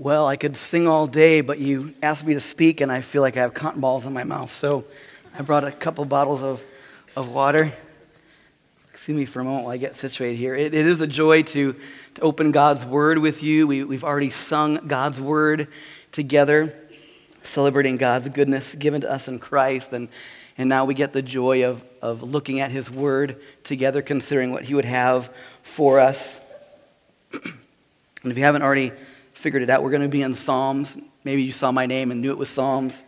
Well, I could sing all day, but you asked me to speak, and I feel like I have cotton balls in my mouth. So I brought a couple bottles of, of water. Excuse me for a moment while I get situated here. it, it is a joy to, to open God's Word with you. We, we've already sung God's Word together, celebrating God's goodness given to us in Christ. And, and now we get the joy of, of looking at His Word together, considering what He would have for us. and if you haven't already figured it out. We're going to be in Psalms. Maybe you saw my name and knew it was Psalms.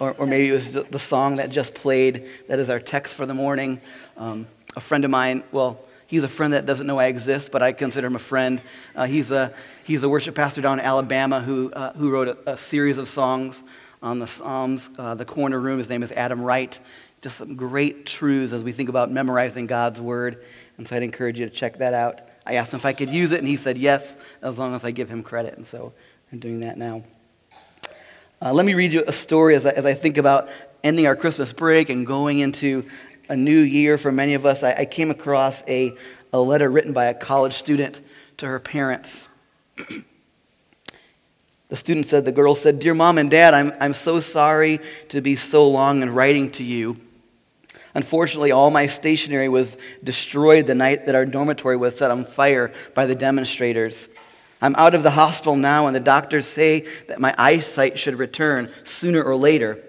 Or, or maybe it was the song that just played. That is our text for the morning. Um, a friend of mine, well, he's a friend that doesn't know I exist, but I consider him a friend. Uh, he's, a, he's a worship pastor down in Alabama who, uh, who wrote a, a, series of songs on the Psalms, uh, the corner room. His name is Adam Wright. Just some great truths as we think about memorizing God's word. And so I'd encourage you to check that out. I asked him if I could use it, and he said yes, as long as I give him credit. And so I'm doing that now. Uh, let me read you a story as I, as I think about ending our Christmas break and going into a new year for many of us. I, I came across a, a letter written by a college student to her parents. the student said, The girl said, Dear mom and dad, I'm, I'm so sorry to be so long in writing to you. Unfortunately, all my stationery was destroyed the night that our dormitory was set on fire by the demonstrators. I'm out of the hospital now, and the doctors say that my eyesight should return sooner or later.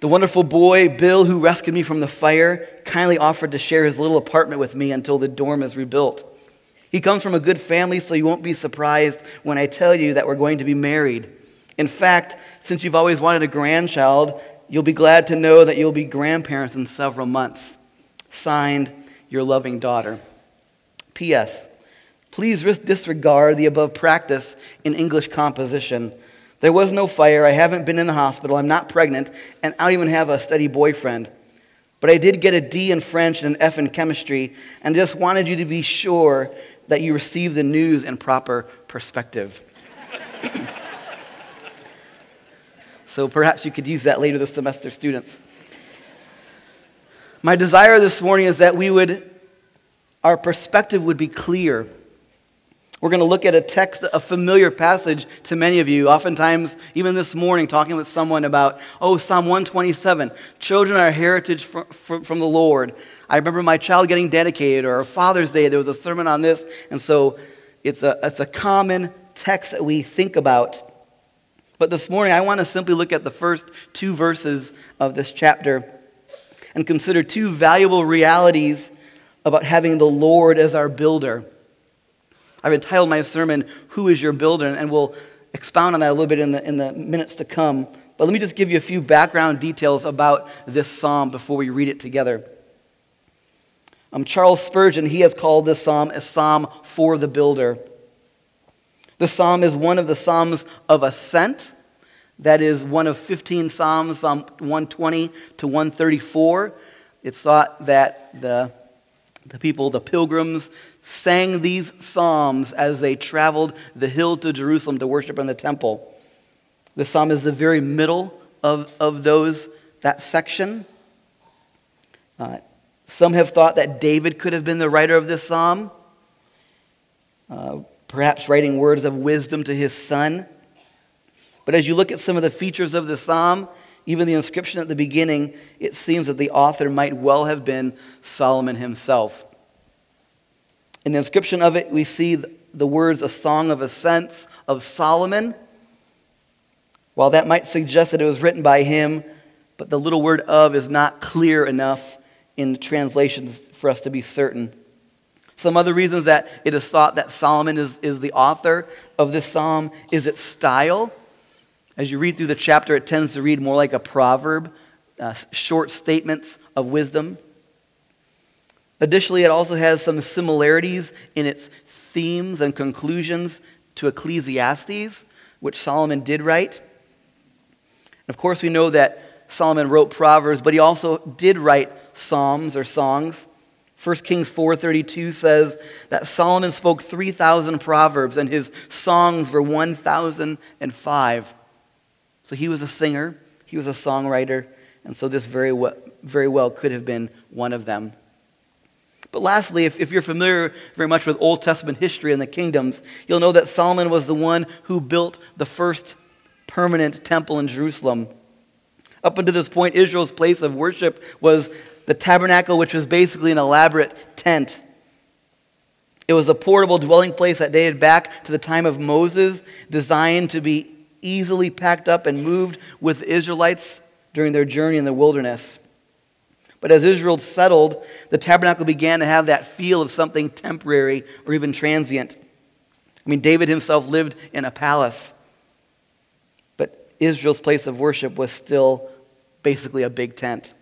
The wonderful boy, Bill, who rescued me from the fire, kindly offered to share his little apartment with me until the dorm is rebuilt. He comes from a good family, so you won't be surprised when I tell you that we're going to be married. In fact, since you've always wanted a grandchild, You'll be glad to know that you'll be grandparents in several months. Signed, your loving daughter. P.S. Please disregard the above practice in English composition. There was no fire. I haven't been in the hospital. I'm not pregnant. And I don't even have a steady boyfriend. But I did get a D in French and an F in chemistry. And just wanted you to be sure that you receive the news in proper perspective. So perhaps you could use that later this semester, students. My desire this morning is that we would, our perspective would be clear. We're going to look at a text, a familiar passage to many of you. Oftentimes, even this morning, talking with someone about, oh, Psalm 127, children are heritage from, from, from the Lord. I remember my child getting dedicated, or Father's Day, there was a sermon on this. And so it's a, it's a common text that we think about. But this morning, I want to simply look at the first two verses of this chapter and consider two valuable realities about having the Lord as our builder. I've entitled my sermon, Who is Your Builder? And we'll expound on that a little bit in the, in the minutes to come. But let me just give you a few background details about this psalm before we read it together. Um, Charles Spurgeon, he has called this psalm a psalm for the builder. The psalm is one of the psalms of ascent. That is one of 15 psalms, Psalm 120 to 134. It's thought that the, the people, the pilgrims, sang these psalms as they traveled the hill to Jerusalem to worship in the temple. The psalm is the very middle of, of those, that section. Uh, some have thought that David could have been the writer of this psalm. Uh, perhaps writing words of wisdom to his son. But as you look at some of the features of the psalm, even the inscription at the beginning, it seems that the author might well have been Solomon himself. In the inscription of it, we see the words, a song of ascents of Solomon. While that might suggest that it was written by him, but the little word of is not clear enough in the translations for us to be certain. Some other reasons that it is thought that Solomon is, is the author of this psalm is its style. As you read through the chapter, it tends to read more like a proverb, uh, short statements of wisdom. Additionally, it also has some similarities in its themes and conclusions to Ecclesiastes, which Solomon did write. of course, we know that Solomon wrote Proverbs, but he also did write psalms or songs. 1 Kings 4:32 says that Solomon spoke 3000 proverbs and his songs were 1005. So he was a singer, he was a songwriter, and so this very well, very well could have been one of them. But lastly, if, if you're familiar very much with Old Testament history and the kingdoms, you'll know that Solomon was the one who built the first permanent temple in Jerusalem. Up until this point, Israel's place of worship was the tabernacle, which was basically an elaborate tent. It was a portable dwelling place that dated back to the time of Moses, designed to be easily packed up and moved with the Israelites during their journey in the wilderness. But as Israel settled, the tabernacle began to have that feel of something temporary or even transient. I mean, David himself lived in a palace, but Israel's place of worship was still basically a big tent.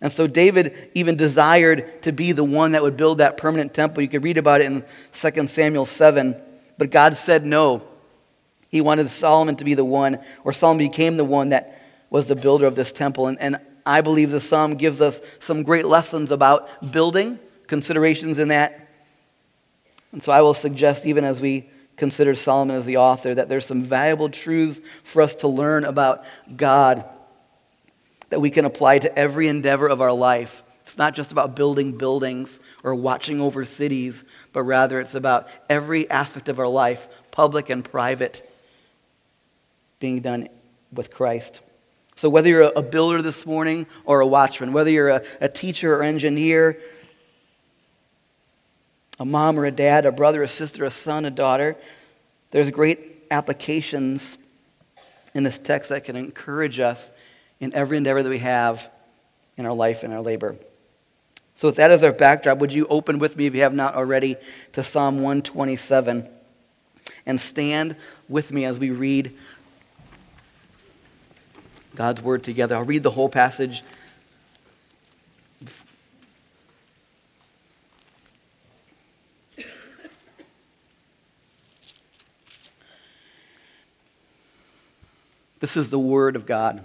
And so David even desired to be the one that would build that permanent temple. You can read about it in 2 Samuel 7. But God said no. He wanted Solomon to be the one, or Solomon became the one that was the builder of this temple. And, and I believe the psalm gives us some great lessons about building, considerations in that. And so I will suggest, even as we consider Solomon as the author, that there's some valuable truths for us to learn about God that we can apply to every endeavor of our life. It's not just about building buildings or watching over cities, but rather it's about every aspect of our life, public and private, being done with Christ. So, whether you're a builder this morning or a watchman, whether you're a, a teacher or engineer, a mom or a dad, a brother, a sister, a son, a daughter, there's great applications in this text that can encourage us in every endeavor that we have in our life and our labor. So, with that as our backdrop, would you open with me, if you have not already, to Psalm 127 and stand with me as we read God's word together. I'll read the whole passage. This is the word of God.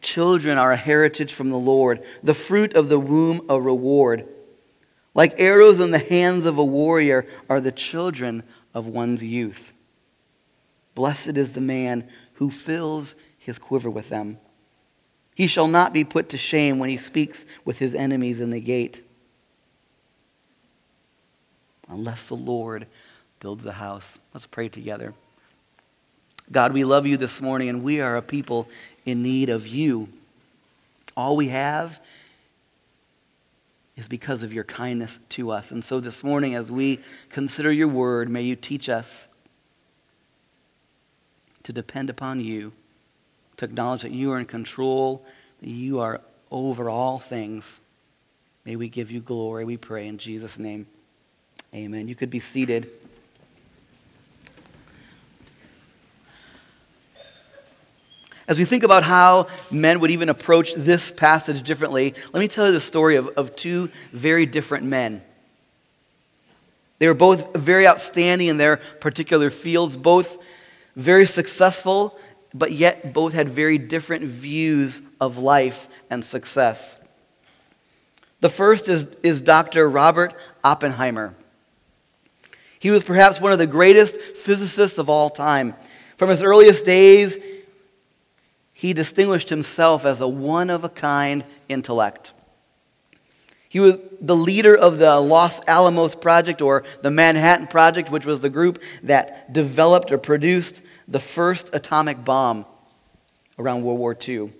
children are a heritage from the Lord, the fruit of the womb a reward. Like arrows in the hands of a warrior are the children of one's youth. Blessed is the man who fills his quiver with them. He shall not be put to shame when he speaks with his enemies in the gate. Unless the Lord builds a house. Let's pray together. God, we love you this morning, and we are a people in need of you. All we have is because of your kindness to us. And so this morning, as we consider your word, may you teach us to depend upon you, to acknowledge that you are in control, that you are over all things. May we give you glory, we pray in Jesus' name. Amen. You could be seated. As we think about how men would even approach this passage differently, let me tell you the story of, of two very different men. They were both very outstanding in their particular fields, both very successful, but yet both had very different views of life and success. The first is, is Dr. Robert Oppenheimer. He was perhaps one of the greatest physicists of all time. From his earliest days, he distinguished himself as a one of a kind intellect. He was the leader of the Los Alamos Project or the Manhattan Project, which was the group that developed or produced the first atomic bomb around World War II.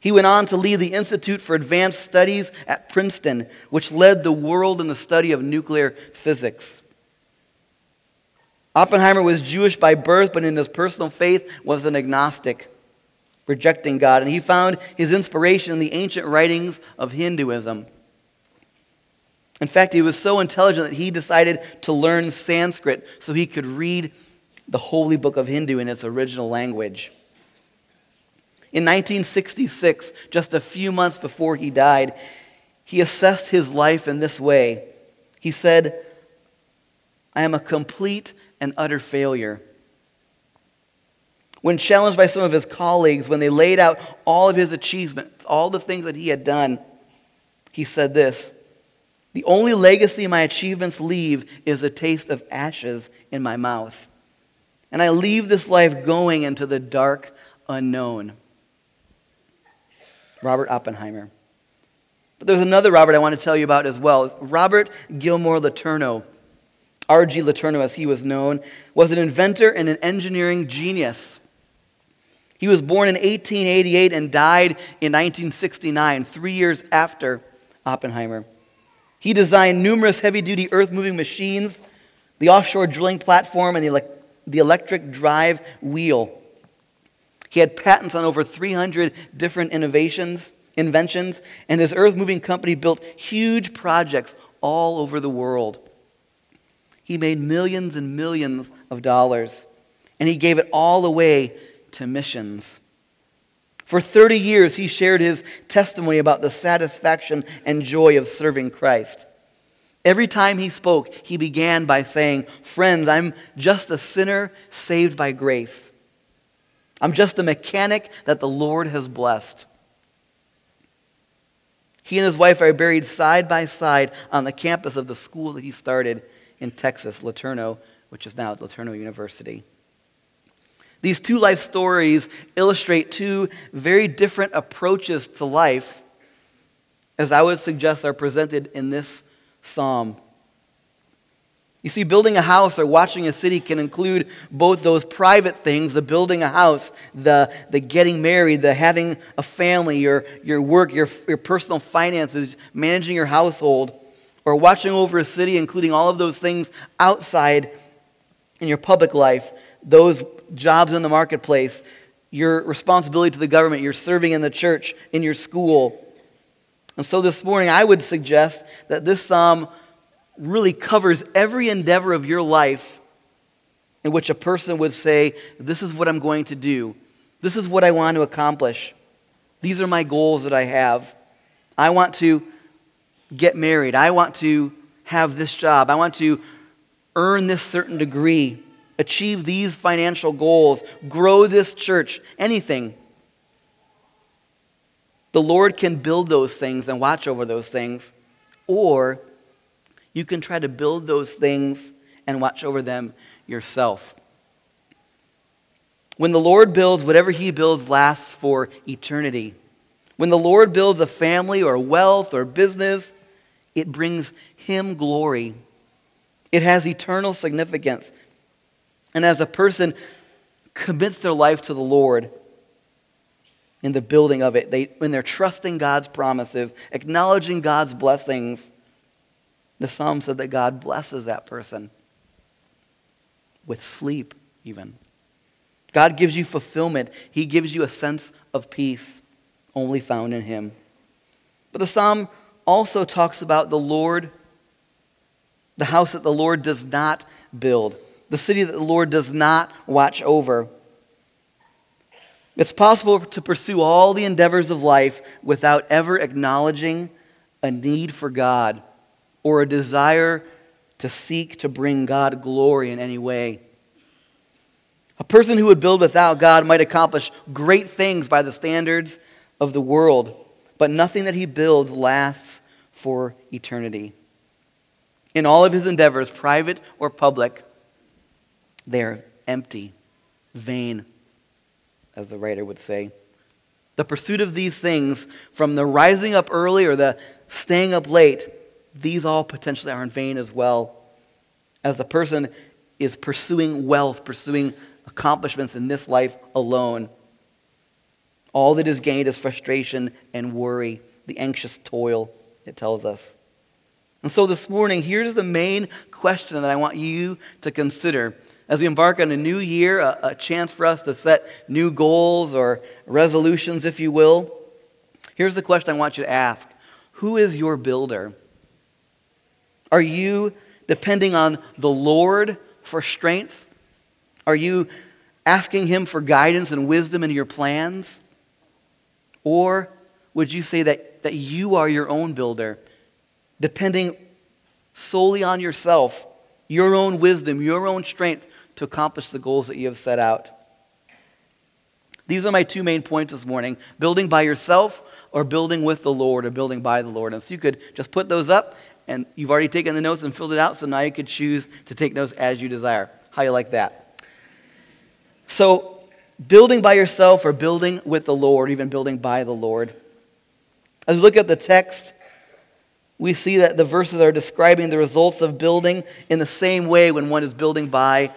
He went on to lead the Institute for Advanced Studies at Princeton, which led the world in the study of nuclear physics. Oppenheimer was Jewish by birth, but in his personal faith was an agnostic, rejecting God. And he found his inspiration in the ancient writings of Hinduism. In fact, he was so intelligent that he decided to learn Sanskrit so he could read the holy book of Hindu in its original language. In 1966, just a few months before he died, he assessed his life in this way. He said, I am a complete and utter failure. When challenged by some of his colleagues, when they laid out all of his achievements, all the things that he had done, he said this The only legacy my achievements leave is a taste of ashes in my mouth. And I leave this life going into the dark unknown. Robert Oppenheimer. But there's another Robert I want to tell you about as well. Robert Gilmour LeTourneau, R.G. LeTourneau as he was known, was an inventor and an engineering genius. He was born in 1888 and died in 1969, three years after Oppenheimer. He designed numerous heavy duty earth moving machines, the offshore drilling platform, and the, the electric drive wheel. He had patents on over 300 different innovations, inventions, and his earth moving company built huge projects all over the world. He made millions and millions of dollars, and he gave it all away to missions. For 30 years, he shared his testimony about the satisfaction and joy of serving Christ. Every time he spoke, he began by saying, Friends, I'm just a sinner saved by grace. I'm just a mechanic that the Lord has blessed. He and his wife are buried side by side on the campus of the school that he started in Texas, LeTourneau, which is now at LeTourneau University. These two life stories illustrate two very different approaches to life, as I would suggest are presented in this psalm. You see, building a house or watching a city can include both those private things, the building a house, the, the getting married, the having a family, your, your work, your, your personal finances, managing your household, or watching over a city, including all of those things outside in your public life, those jobs in the marketplace, your responsibility to the government, your serving in the church, in your school. And so this morning, I would suggest that this psalm really covers every endeavor of your life in which a person would say, This is what I'm going to do. This is what I want to accomplish. These are my goals that I have. I want to get married. I want to have this job. I want to earn this certain degree, achieve these financial goals, grow this church, anything. The Lord can build those things and watch over those things, or you can try to build those things and watch over them yourself. When the Lord builds, whatever He builds lasts for eternity. When the Lord builds a family or wealth or business, it brings Him glory. It has eternal significance. And as a person commits their life to the Lord in the building of it, they, when they're trusting God's promises, acknowledging God's blessings, the psalm said that God blesses that person with sleep, even. God gives you fulfillment, He gives you a sense of peace only found in Him. But the psalm also talks about the Lord, the house that the Lord does not build, the city that the Lord does not watch over. It's possible to pursue all the endeavors of life without ever acknowledging a need for God or a desire to seek to bring God glory in any way. A person who would build without God might accomplish great things by the standards of the world, but nothing that he builds lasts for eternity. In all of his endeavors, private or public, they're empty, vain, as the writer would say. The pursuit of these things, from the rising up early or the staying up late, these all potentially are in vain as well. As the person is pursuing wealth, pursuing accomplishments in this life alone, all that is gained is frustration and worry, the anxious toil, it tells us. And so this morning, here's the main question that I want you to consider. As we embark on a new year, a, a chance for us to set new goals or resolutions, if you will. Here's the question I want you to ask Who is your builder? Are you depending on the Lord for strength? Are you asking Him for guidance and wisdom in your plans? Or would you say that that you are your own builder, depending solely on yourself, your own wisdom, your own strength to accomplish the goals that you have set out. These are my two main points this morning building by yourself or building with the Lord or building by the Lord. And so you could just put those up, and you've already taken the notes and filled it out, so now you could choose to take notes as you desire. How you like that? So, building by yourself or building with the Lord, even building by the Lord. As we look at the text, we see that the verses are describing the results of building in the same way when one is building by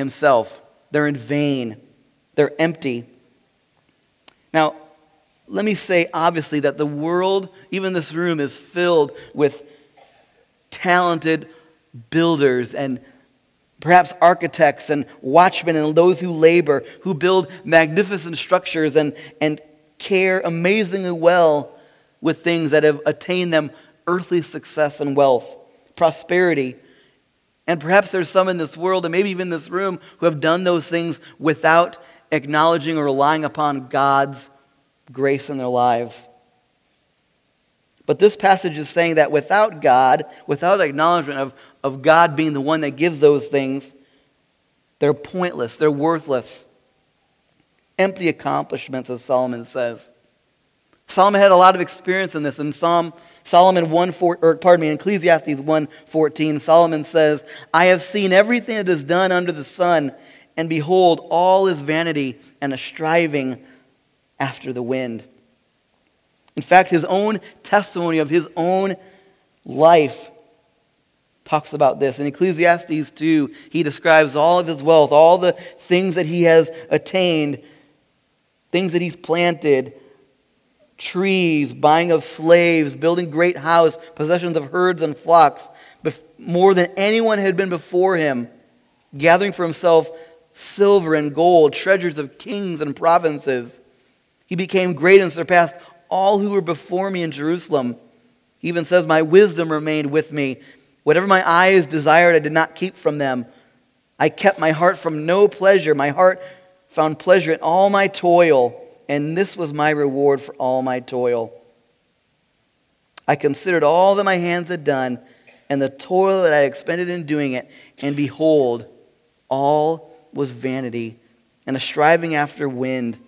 himself. They're in vain, they're empty. Now, let me say obviously that the world, even this room, is filled with talented builders and perhaps architects and watchmen and those who labor, who build magnificent structures and, and care amazingly well with things that have attained them earthly success and wealth, prosperity. And perhaps there's some in this world, and maybe even in this room, who have done those things without acknowledging or relying upon God's grace in their lives. But this passage is saying that without God, without acknowledgement of, of God being the one that gives those things, they're pointless, they're worthless. Empty accomplishments, as Solomon says. Solomon had a lot of experience in this. In Psalm Solomon 1, 4, or pardon me, Ecclesiastes 1 14, Solomon says, I have seen everything that is done under the sun, and behold, all is vanity and a striving after the wind. In fact, his own testimony of his own life talks about this. In Ecclesiastes 2, he describes all of his wealth, all the things that he has attained, things that he's planted, trees, buying of slaves, building great house, possessions of herds and flocks, more than anyone had been before him, gathering for himself silver and gold, treasures of kings and provinces. He became great and surpassed all who were before me in Jerusalem. He even says, My wisdom remained with me. Whatever my eyes desired, I did not keep from them. I kept my heart from no pleasure. My heart found pleasure in all my toil, and this was my reward for all my toil. I considered all that my hands had done and the toil that I expended in doing it, and behold, all was vanity and a striving after wind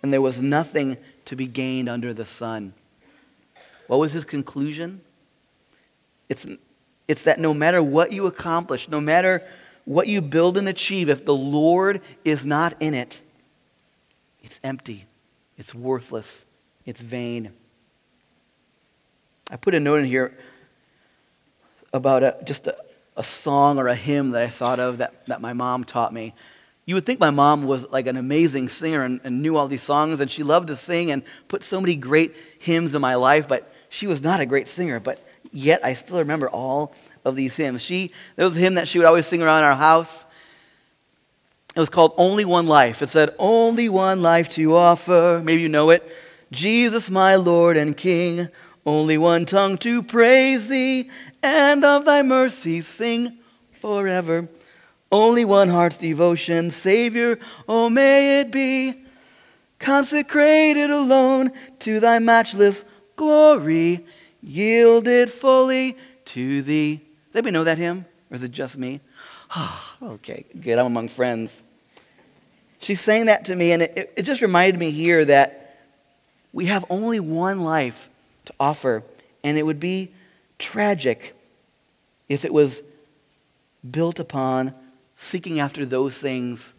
and there was nothing to be gained under the sun. What was his conclusion? It's, it's that no matter what you accomplish, no matter what you build and achieve, if the Lord is not in it, it's empty, it's worthless, it's vain. I put a note in here about a, just a, a song or a hymn that I thought of that, that my mom taught me. You would think my mom was like an amazing singer and, and, knew all these songs, and she loved to sing and put so many great hymns in my life, but she was not a great singer. But yet I still remember all of these hymns. She, there was a hymn that she would always sing around our house. It was called Only One Life. It said, Only one life to offer. Maybe you know it. Jesus, my Lord and King, only one tongue to praise thee, and of thy mercy sing forever. Only one heart's devotion, Savior, oh may it be, consecrated alone to thy matchless glory, yielded fully to thee. Does anybody know that hymn? Or is it just me? Oh, okay, good. I'm among friends. She's saying that to me, and it, it just reminded me here that we have only one life to offer, and it would be tragic if it was built upon seeking after those things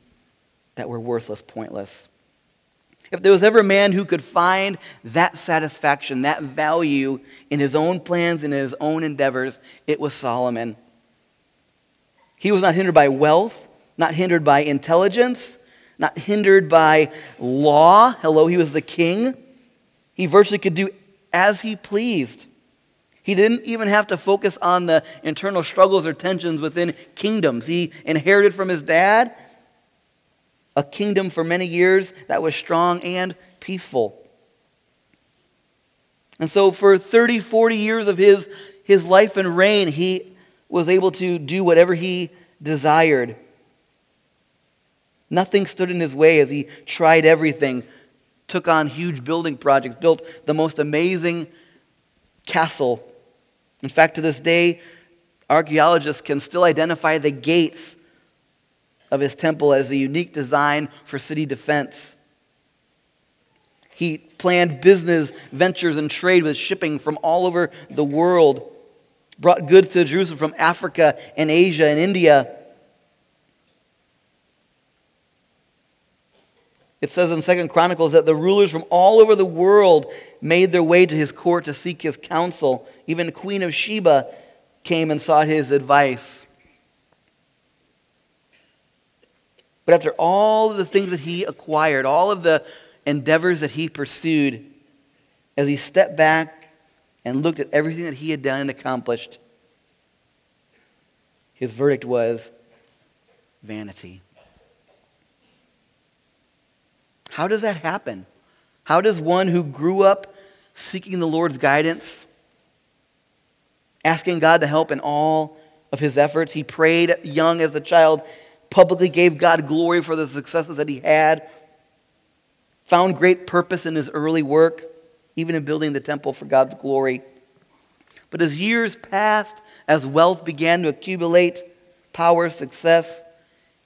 that were worthless, pointless. If there was ever a man who could find that satisfaction, that value in his own plans and in his own endeavors, it was Solomon. He was not hindered by wealth, not hindered by intelligence, not hindered by law. Hello, he was the king. He virtually could do as he pleased. He didn't even have to focus on the internal struggles or tensions within kingdoms. He inherited from his dad a kingdom for many years that was strong and peaceful. And so, for 30, 40 years of his, his life and reign, he was able to do whatever he desired. Nothing stood in his way as he tried everything, took on huge building projects, built the most amazing castle. In fact, to this day, archaeologists can still identify the gates of his temple as a unique design for city defense. He planned business ventures and trade with shipping from all over the world, brought goods to Jerusalem from Africa and Asia and India. It says in Second Chronicles that the rulers from all over the world made their way to his court to seek his counsel. Even the Queen of Sheba came and sought his advice. But after all of the things that he acquired, all of the endeavors that he pursued, as he stepped back and looked at everything that he had done and accomplished, his verdict was vanity. How does that happen? How does one who grew up seeking the Lord's guidance, asking God to help in all of his efforts, he prayed young as a child, publicly gave God glory for the successes that he had, found great purpose in his early work, even in building the temple for God's glory. But as years passed, as wealth began to accumulate, power, success,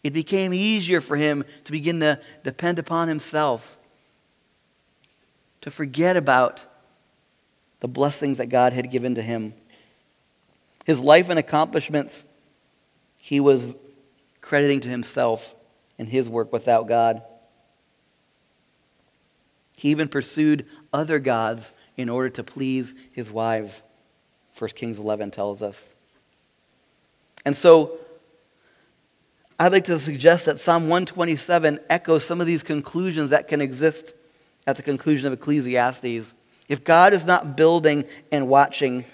it became easier for him to begin to depend upon himself, to forget about the blessings that God had given to him. His life and accomplishments, he was crediting to himself and his work without God. He even pursued other gods in order to please his wives. 1 Kings 11 tells us. And so, I'd like to suggest that Psalm 127 echoes some of these conclusions that can exist at the conclusion of Ecclesiastes. If God is not building and watching,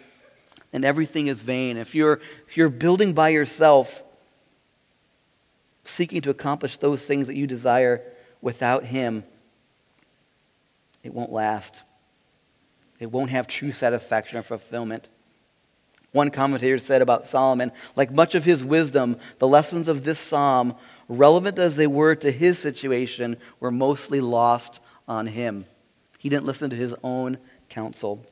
then everything is vain. If you're, if you're building by yourself, seeking to accomplish those things that you desire without Him, it won't last. It won't have true satisfaction or fulfillment. One commentator said about Solomon, like much of his wisdom, the lessons of this psalm, relevant as they were to his situation, were mostly lost on him. He didn't listen to his own counsel.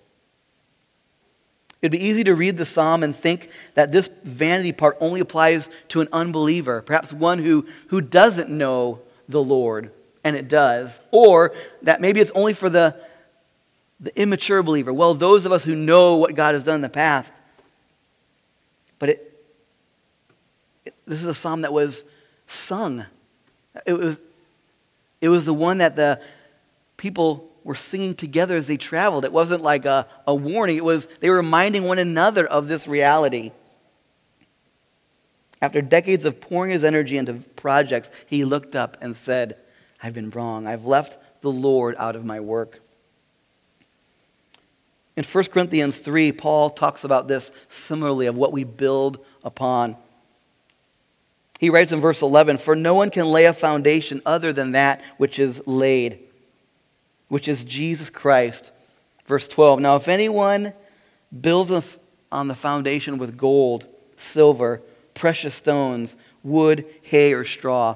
It'd be easy to read the psalm and think that this vanity part only applies to an unbeliever, perhaps one who, who doesn't know the Lord and it does. Or that maybe it's only for the, the immature believer. Well, those of us who know what God has done in the past. But it, it this is a psalm that was sung. It was, it was the one that the people were singing together as they traveled. It wasn't like a, a warning, it was they were reminding one another of this reality. After decades of pouring his energy into projects, he looked up and said, I've been wrong. I've left the Lord out of my work. In 1 Corinthians 3, Paul talks about this similarly of what we build upon. He writes in verse 11 For no one can lay a foundation other than that which is laid, which is Jesus Christ. Verse 12 Now, if anyone builds on the foundation with gold, silver, precious stones, wood, hay, or straw,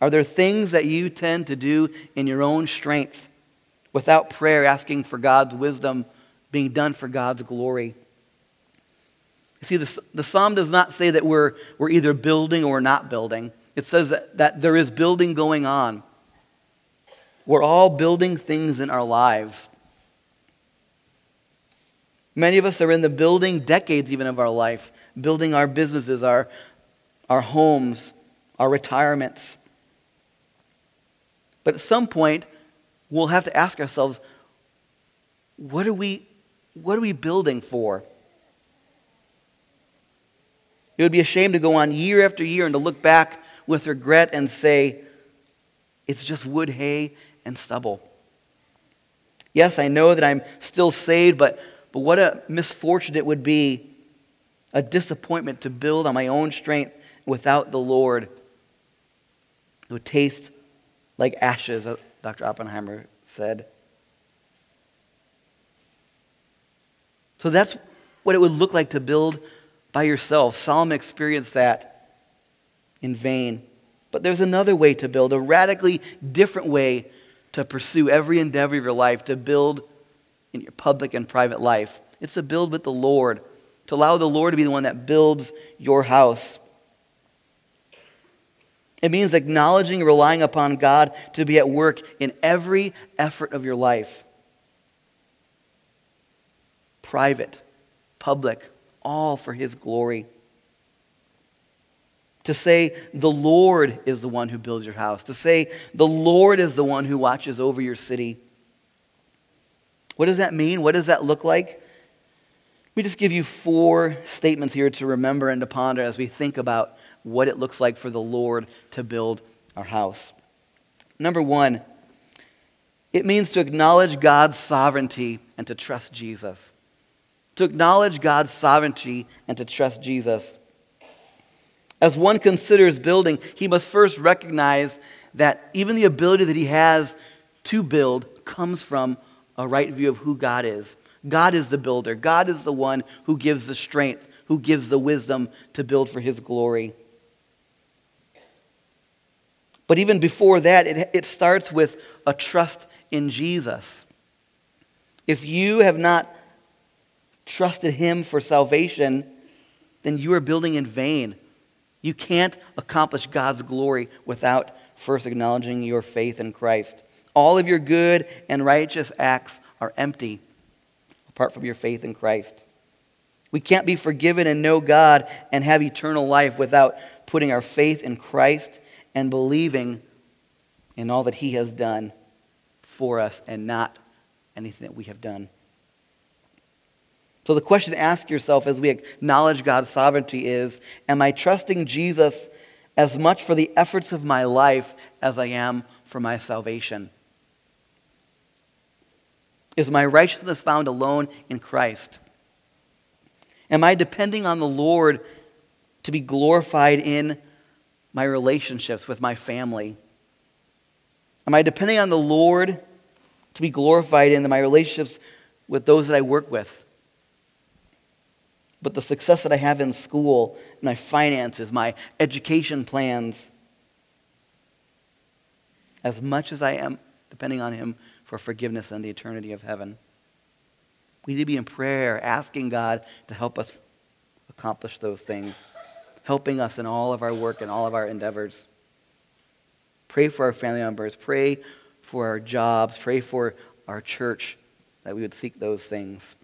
Are there things that you tend to do in your own strength without prayer, asking for God's wisdom, being done for God's glory? You see, the, the psalm does not say that we're, we're either building or not building. It says that, that there is building going on. We're all building things in our lives. Many of us are in the building decades even of our life, building our businesses, our, our homes, our retirements. But at some point, we'll have to ask ourselves, what are we, what are we building for? It would be a shame to go on year after year and to look back with regret and say, it's just wood, hay, and stubble. Yes, I know that I'm still saved, but, but what a misfortune it would be, a disappointment to build on my own strength without the Lord. It would taste like ashes, as Dr. Oppenheimer said. So that's what it would look like to build by yourself. Solomon experienced that in vain. But there's another way to build, a radically different way to pursue every endeavor of your life, to build in your public and private life. It's to build with the Lord, to allow the Lord to be the one that builds your house. It means acknowledging and relying upon God to be at work in every effort of your life. Private, public, all for His glory. To say the Lord is the one who builds your house. To say the Lord is the one who watches over your city. What does that mean? What does that look like? Let me just give you four statements here to remember and to ponder as we think about what it looks like for the Lord to build our house. Number one, it means to acknowledge God's sovereignty and to trust Jesus. To acknowledge God's sovereignty and to trust Jesus. As one considers building, he must first recognize that even the ability that he has to build comes from a right view of who God is. God is the builder, God is the one who gives the strength, who gives the wisdom to build for his glory. But even before that, it, it starts with a trust in Jesus. If you have not trusted him for salvation, then you are building in vain. You can't accomplish God's glory without first acknowledging your faith in Christ. All of your good and righteous acts are empty apart from your faith in Christ. We can't be forgiven and know God and have eternal life without putting our faith in Christ and believing in all that He has done for us and not anything that we have done. So, the question to ask yourself as we acknowledge God's sovereignty is Am I trusting Jesus as much for the efforts of my life as I am for my salvation? Is my righteousness found alone in Christ? Am I depending on the Lord to be glorified in my relationships with my family? Am I depending on the Lord to be glorified in my relationships with those that I work with? but the success that I have in school, my finances, my education plans, as much as I am depending on Him for forgiveness and the eternity of heaven. We need to be in prayer, asking God to help us accomplish those things, helping us in all of our work and all of our endeavors. Pray for our family members, pray for our jobs, pray for our church that we would seek those things.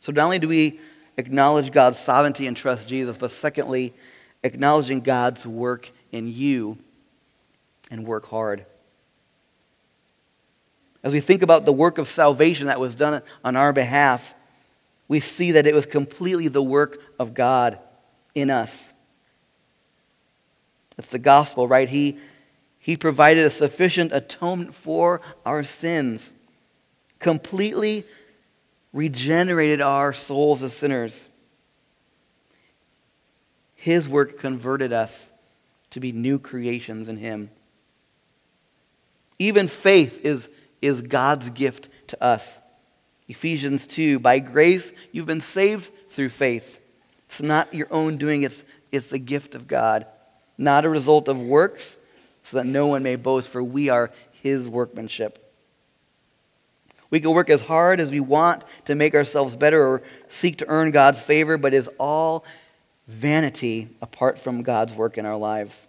So, not only do we acknowledge God's sovereignty and trust Jesus, but secondly, acknowledging God's work in you and work hard. As we think about the work of salvation that was done on our behalf, we see that it was completely the work of God in us. That's the gospel, right? He, he provided a sufficient atonement for our sins, completely regenerated our souls as sinners. His work converted us to be new creations in Him. Even faith is, is God's gift to us. Ephesians 2 By grace you've been saved through faith. It's not your own doing, it's, it's the gift of God, not a result of works, so that no one may boast, for we are His workmanship. We can work as hard as we want to make ourselves better or seek to earn God's favor, but it's all vanity apart from God's work in our lives.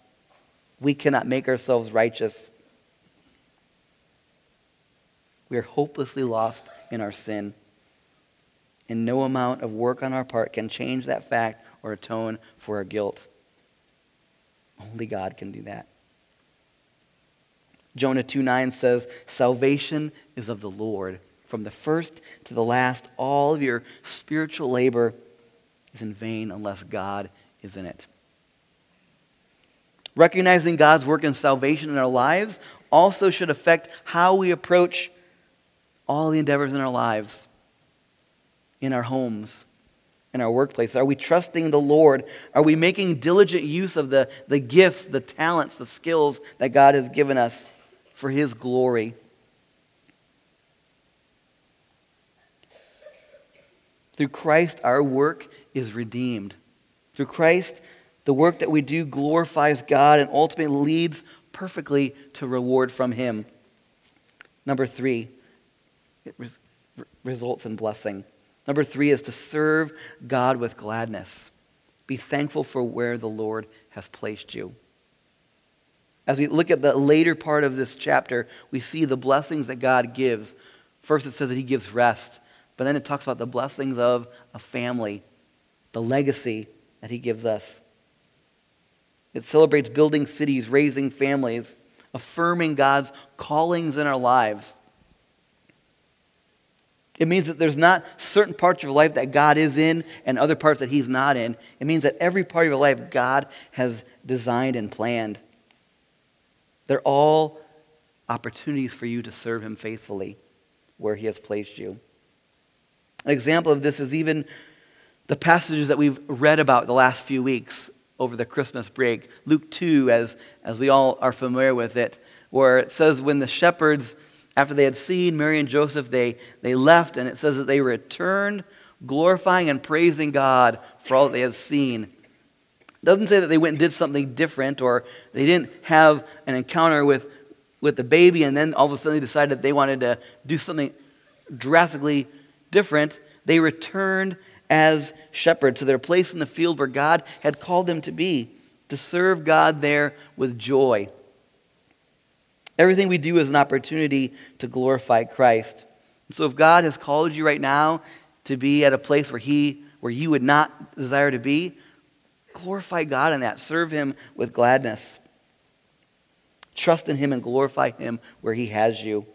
We cannot make ourselves righteous. We are hopelessly lost in our sin. And no amount of work on our part can change that fact or atone for our guilt. Only God can do that. Jonah 2 9 says, Salvation is of the Lord. From the first to the last, all of your spiritual labor is in vain unless God is in it. Recognizing God's work in salvation in our lives also should affect how we approach all the endeavors in our lives, in our homes, in our workplaces? Are we trusting the Lord? Are we making diligent use of the, the gifts, the talents, the skills that God has given us for His glory? Through Christ, our work is redeemed. Through Christ, the work that we do glorifies God and ultimately leads perfectly to reward from Him. Number three, it res- results in blessing. Number three is to serve God with gladness. Be thankful for where the Lord has placed you. As we look at the later part of this chapter, we see the blessings that God gives. First, it says that He gives rest, but then it talks about the blessings of a family, the legacy that He gives us. It celebrates building cities, raising families, affirming God's callings in our lives. It means that there's not certain parts of your life that God is in and other parts that He's not in. It means that every part of your life God has designed and planned. They're all opportunities for you to serve Him faithfully where He has placed you. An example of this is even the passages that we've read about the last few weeks over the Christmas break. Luke 2, as, as we all are familiar with it, where it says, when the shepherds, after they had seen Mary and Joseph, they, they left, and it says that they returned, glorifying and praising God for all that they had seen. It doesn't say that they went and did something different or they didn't have an encounter with, with the baby and then all of a sudden they decided that they wanted to do something drastically different. They returned as shepherds to their place in the field where God had called them to be, to serve God there with joy. Everything we do is an opportunity to glorify Christ. So if God has called you right now to be at a place where he where you would not desire to be, glorify God in that. Serve him with gladness. Trust in him and glorify him where he has you.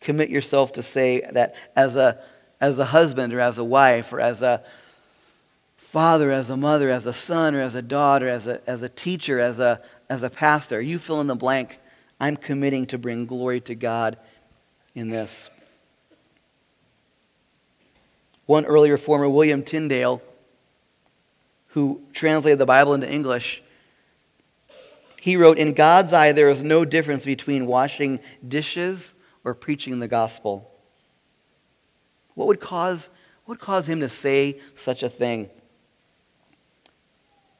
Commit yourself to say that as a as a husband or as a wife or as a father, as a mother, as a son or as a daughter, as a, as a teacher, as a, as a pastor. You fill in the blank. I'm committing to bring glory to God in this. One early reformer, William Tyndale, who translated the Bible into English, he wrote, In God's eye, there is no difference between washing dishes or preaching the gospel. What would cause, what would cause him to say such a thing?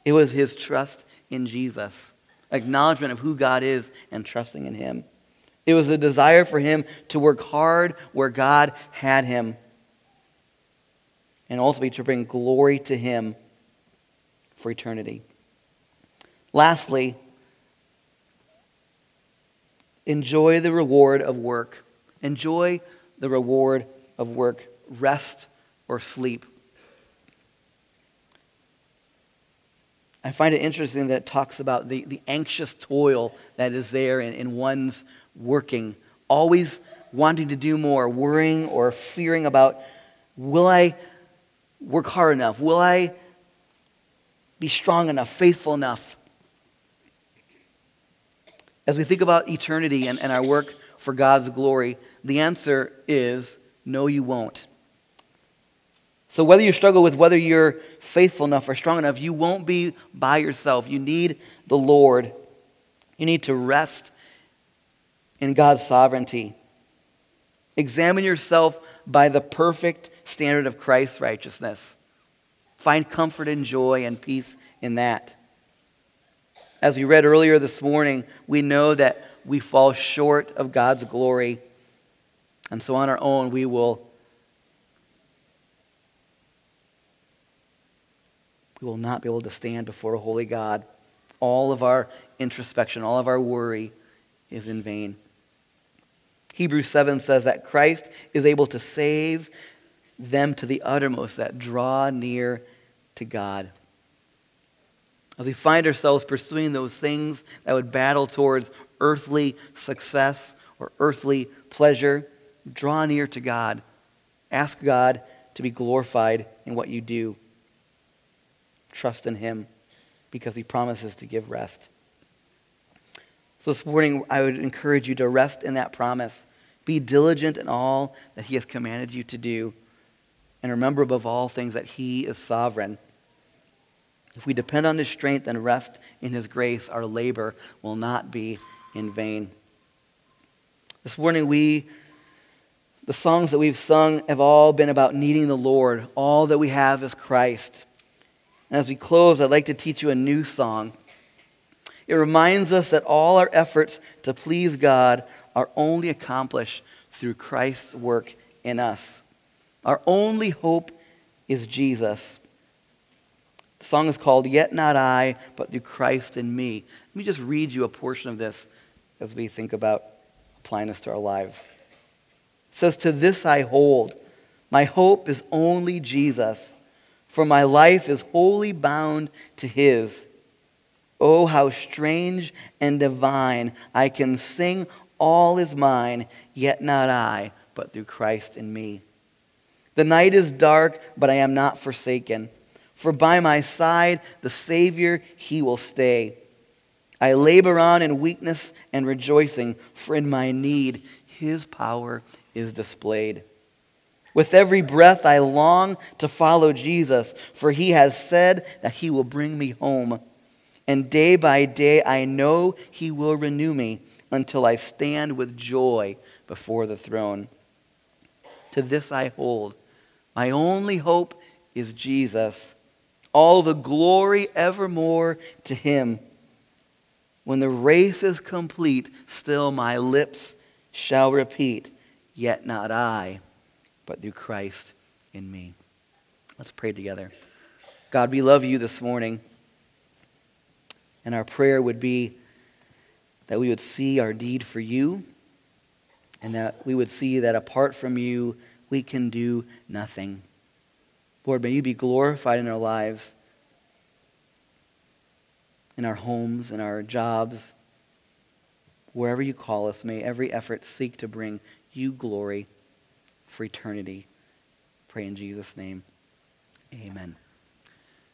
It was his trust in Jesus, acknowledgement of who God is, and trusting in him. It was a desire for him to work hard where God had him, and ultimately to bring glory to him for eternity. Lastly, enjoy the reward of work. Enjoy the reward of work, rest or sleep. I find it interesting that it talks about the, the anxious toil that is there in, in one's working, always wanting to do more, worrying or fearing about will I work hard enough? Will I be strong enough, faithful enough? As we think about eternity and, and our work for God's glory, the answer is no, you won't. So, whether you struggle with whether you're faithful enough or strong enough, you won't be by yourself. You need the Lord. You need to rest in God's sovereignty. Examine yourself by the perfect standard of Christ's righteousness. Find comfort and joy and peace in that. As we read earlier this morning, we know that we fall short of God's glory. And so on our own, we will we will not be able to stand before a holy God. All of our introspection, all of our worry is in vain. Hebrews 7 says that Christ is able to save them to the uttermost that draw near to God. As we find ourselves pursuing those things that would battle towards earthly success or earthly pleasure, Draw near to God. Ask God to be glorified in what you do. Trust in Him because He promises to give rest. So this morning, I would encourage you to rest in that promise. Be diligent in all that he has commanded you to do. And remember above all things that he is sovereign. If we depend on his strength and rest in his grace, our labor will not be in vain. This morning, we, the songs that we've sung have all been about needing the Lord. All that we have is Christ. And as we close, I'd like to teach you a new song. It reminds us that all our efforts to please God are only accomplished through Christ's work in us. Our only hope is Jesus. The song is called Yet Not I, but Through Christ in Me. Let me just read you a portion of this as we think about applying this to our lives. It says, To this I hold. My hope is only Jesus, for my life is wholly bound to his. Oh, how strange and divine. I can sing all is mine, yet not I, but through Christ in me. The night is dark, but I am not forsaken. For by my side, the Savior, he will stay. I labor on in weakness and rejoicing, for in my need, his power is displayed. With every breath, I long to follow Jesus, for he has said that he will bring me home. And day by day, I know he will renew me until I stand with joy before the throne. To this I hold. My only hope is Jesus all the glory evermore to him. When the race is complete, still my lips shall repeat, Yet not I, but through Christ in me. Let's pray together. God, we love you this morning. And our prayer would be that we would see our deed for you and that we would see that apart from you, we can do nothing. Lord, may you be glorified in our lives, in our homes, in our jobs, wherever you call us. May every effort seek to bring you glory for eternity. Pray in Jesus' name. Amen.